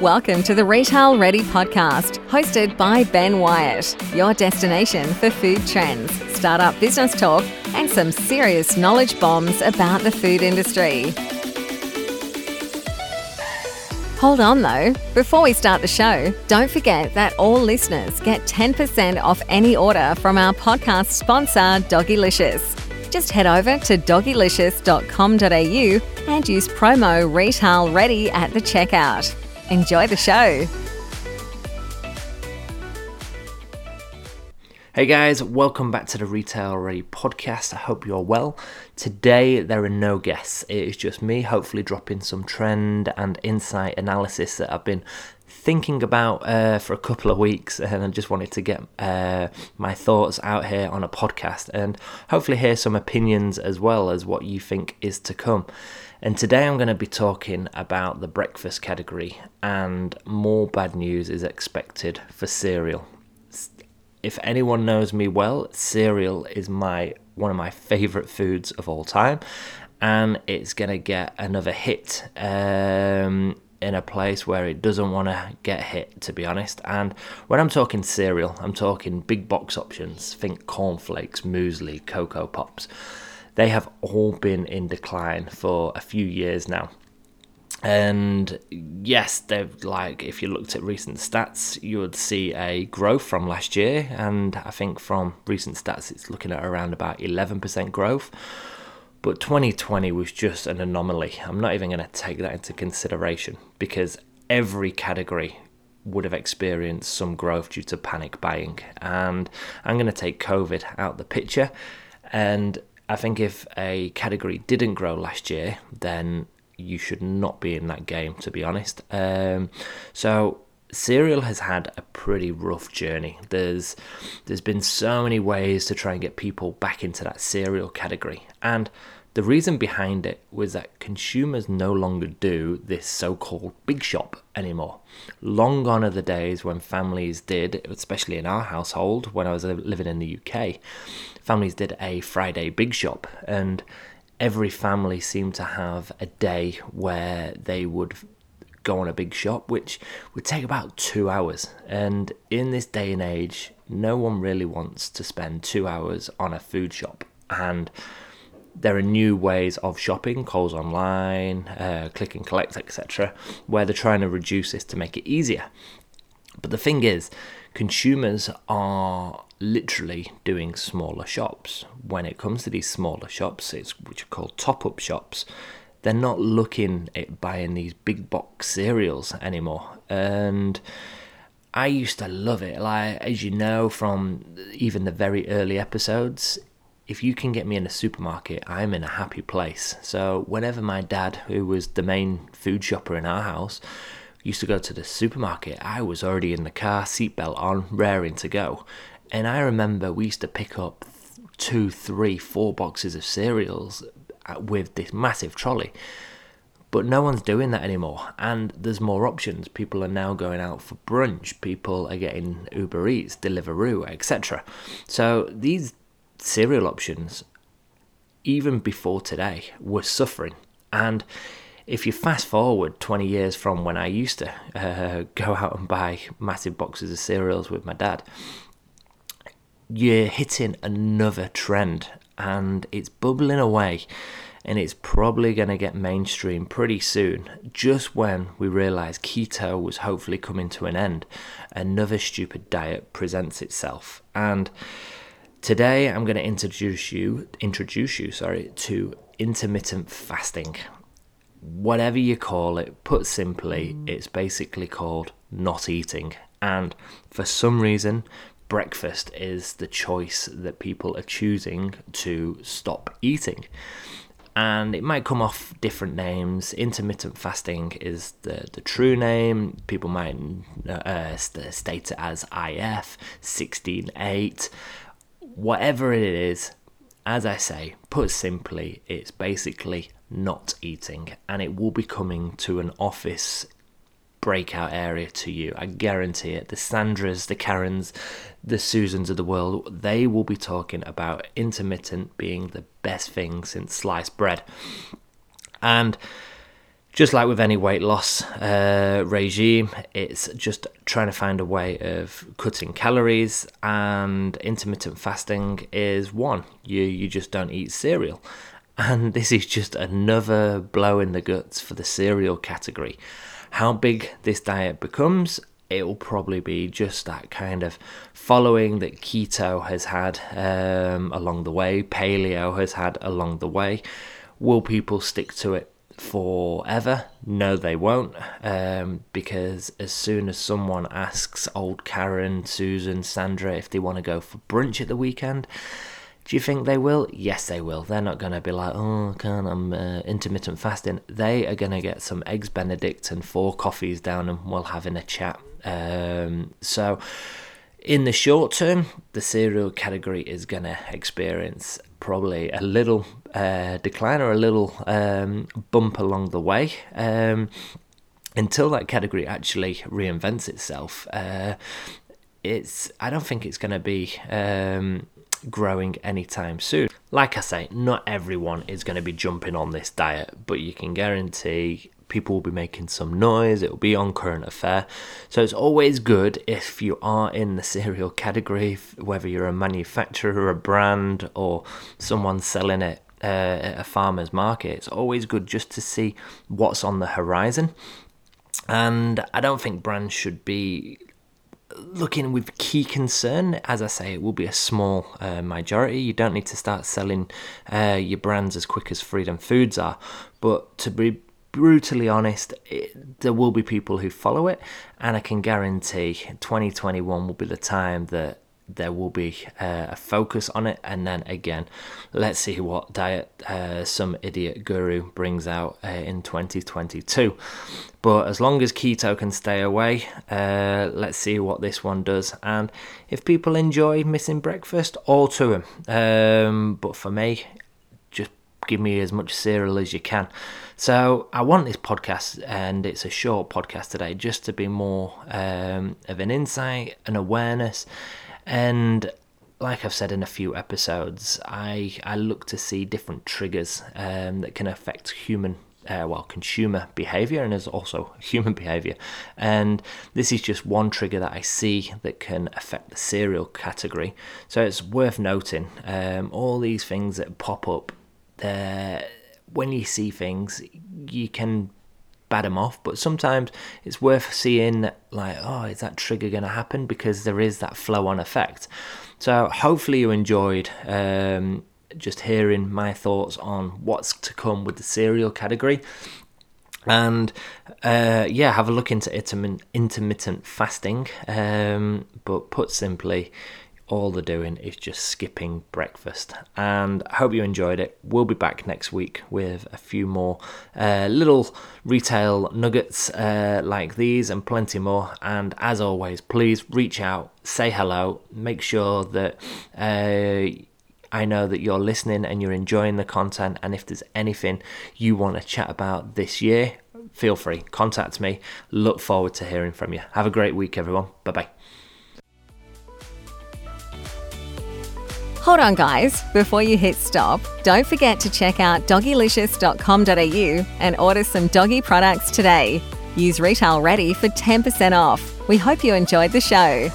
Welcome to the Retail Ready podcast, hosted by Ben Wyatt, your destination for food trends, startup business talk, and some serious knowledge bombs about the food industry. Hold on though, before we start the show, don't forget that all listeners get 10% off any order from our podcast sponsor, Doggylicious. Just head over to doggylicious.com.au and use promo Retail Ready at the checkout. Enjoy the show. Hey guys, welcome back to the Retail Ready podcast. I hope you're well. Today there are no guests, it is just me, hopefully dropping some trend and insight analysis that I've been thinking about uh, for a couple of weeks and I just wanted to get uh, my thoughts out here on a podcast and hopefully hear some opinions as well as what you think is to come. And today I'm going to be talking about the breakfast category, and more bad news is expected for cereal. If anyone knows me well, cereal is my one of my favorite foods of all time, and it's going to get another hit um, in a place where it doesn't want to get hit, to be honest. And when I'm talking cereal, I'm talking big box options. Think cornflakes, muesli, Coco Pops they have all been in decline for a few years now. And yes, they've like if you looked at recent stats, you would see a growth from last year, and I think from recent stats, it's looking at around about 11% growth. But 2020 was just an anomaly. I'm not even going to take that into consideration because every category would have experienced some growth due to panic buying. And I'm going to take COVID out the picture. And I think if a category didn't grow last year, then you should not be in that game, to be honest. Um, so cereal has had a pretty rough journey. There's there's been so many ways to try and get people back into that cereal category, and the reason behind it was that consumers no longer do this so called big shop anymore. Long gone are the days when families did, especially in our household when I was living in the UK, families did a Friday big shop, and every family seemed to have a day where they would go on a big shop, which would take about two hours. And in this day and age, no one really wants to spend two hours on a food shop. And there are new ways of shopping, Coles Online, uh, Click and Collect, etc., where they're trying to reduce this to make it easier. But the thing is, consumers are literally doing smaller shops. When it comes to these smaller shops, which are called top-up shops. They're not looking at buying these big box cereals anymore, and I used to love it. Like as you know from even the very early episodes, if you can get me in a supermarket, I'm in a happy place. So whenever my dad, who was the main food shopper in our house, used to go to the supermarket, I was already in the car, seatbelt on, raring to go. And I remember we used to pick up two, three, four boxes of cereals uh, with this massive trolley. But no one's doing that anymore, and there's more options. People are now going out for brunch. People are getting Uber Eats, Deliveroo, etc. So these cereal options, even before today, were suffering. And if you fast forward 20 years from when I used to uh, go out and buy massive boxes of cereals with my dad, you're hitting another trend and it's bubbling away and it's probably going to get mainstream pretty soon just when we realize keto was hopefully coming to an end another stupid diet presents itself and Today I'm going to introduce you introduce you, sorry, to intermittent fasting. Whatever you call it, put simply, it's basically called not eating. And for some reason, breakfast is the choice that people are choosing to stop eating. And it might come off different names. Intermittent fasting is the, the true name. People might uh, state it as IF, 16 8 whatever it is, as I say, put simply, it's basically not eating, and it will be coming to an office breakout area to you. I guarantee it. The Sandras, the Karens, the Susans of the world, they will be talking about intermittent being the best thing since sliced bread. And just like with any weight loss uh, regime, it's just trying to find a way of cutting calories, and intermittent fasting is one. You you just don't eat cereal, and this is just another blow in the guts for the cereal category. How big this diet becomes, it will probably be just that kind of following that keto has had um, along the way, paleo has had along the way. Will people stick to it? Forever. No, they won't, um, because as soon as someone asks old Karen, Susan, Sandra if they want to go for brunch at the weekend, do you think they will? Yes, they will. They're not going to be like, oh, I can't, I'm uh, intermittent fasting. They are going to get some eggs Benedict and four coffees down and we'll having a chat. Um, so, in the short term, the cereal category is going to experience probably a little uh, decline or a little um, bump along the way. Um, until that category actually reinvents itself, uh, it's I don't think it's going to be um, growing anytime soon. Like I say, not everyone is going to be jumping on this diet, but you can guarantee people will be making some noise, it will be on current affair. So it's always good if you are in the cereal category, whether you're a manufacturer, or a brand, or someone selling it uh, at a farmer's market. It's always good just to see what's on the horizon. And I don't think brands should be looking with key concern. As I say, it will be a small uh, majority. You don't need to start selling uh, your brands as quick as Freedom Foods are. But to be brutally honest, it, there will be people who follow it, and I can guarantee 2021 will be the time that there will be uh, a focus on it. And then again, let's see what diet uh, some idiot guru brings out uh, in 2022. But as long as keto can stay away, uh, let's see what this one does. And if people enjoy missing breakfast, all to them. Um, but for me, give me as much cereal as you can. So I want this podcast, and it's a short podcast today, just to be more um, of an insight, an awareness and like I've said in a few episodes, I I look to see different triggers um, that can affect human. Uh, well, consumer behavior and there's also human behavior, and this is just one trigger that I see that can affect the cereal category. So it's worth noting um, all these things that pop up. There, when you see things, you can bad them off, but sometimes it's worth seeing like, oh, is that trigger going to happen? Because there is that flow on effect. So hopefully you enjoyed um, just hearing my thoughts on what's to come with the cereal category. And uh, yeah, have a look into intermittent fasting. Um, but put simply, all they're doing is just skipping breakfast. And I hope you enjoyed it. We'll be back next week with a few more uh, little retail nuggets uh, like these and plenty more. And as always, please reach out, say hello, make sure that. Uh, I know that you're listening and you're enjoying the content. And if there's anything you want to chat about this year, feel free, contact me. Look forward to hearing from you. Have a great week, everyone. Bye bye. Hold on, guys. Before you hit stop, don't forget to check out doggylicious.com.au and order some doggy products today. Use Retail Ready for 10% off. We hope you enjoyed the show.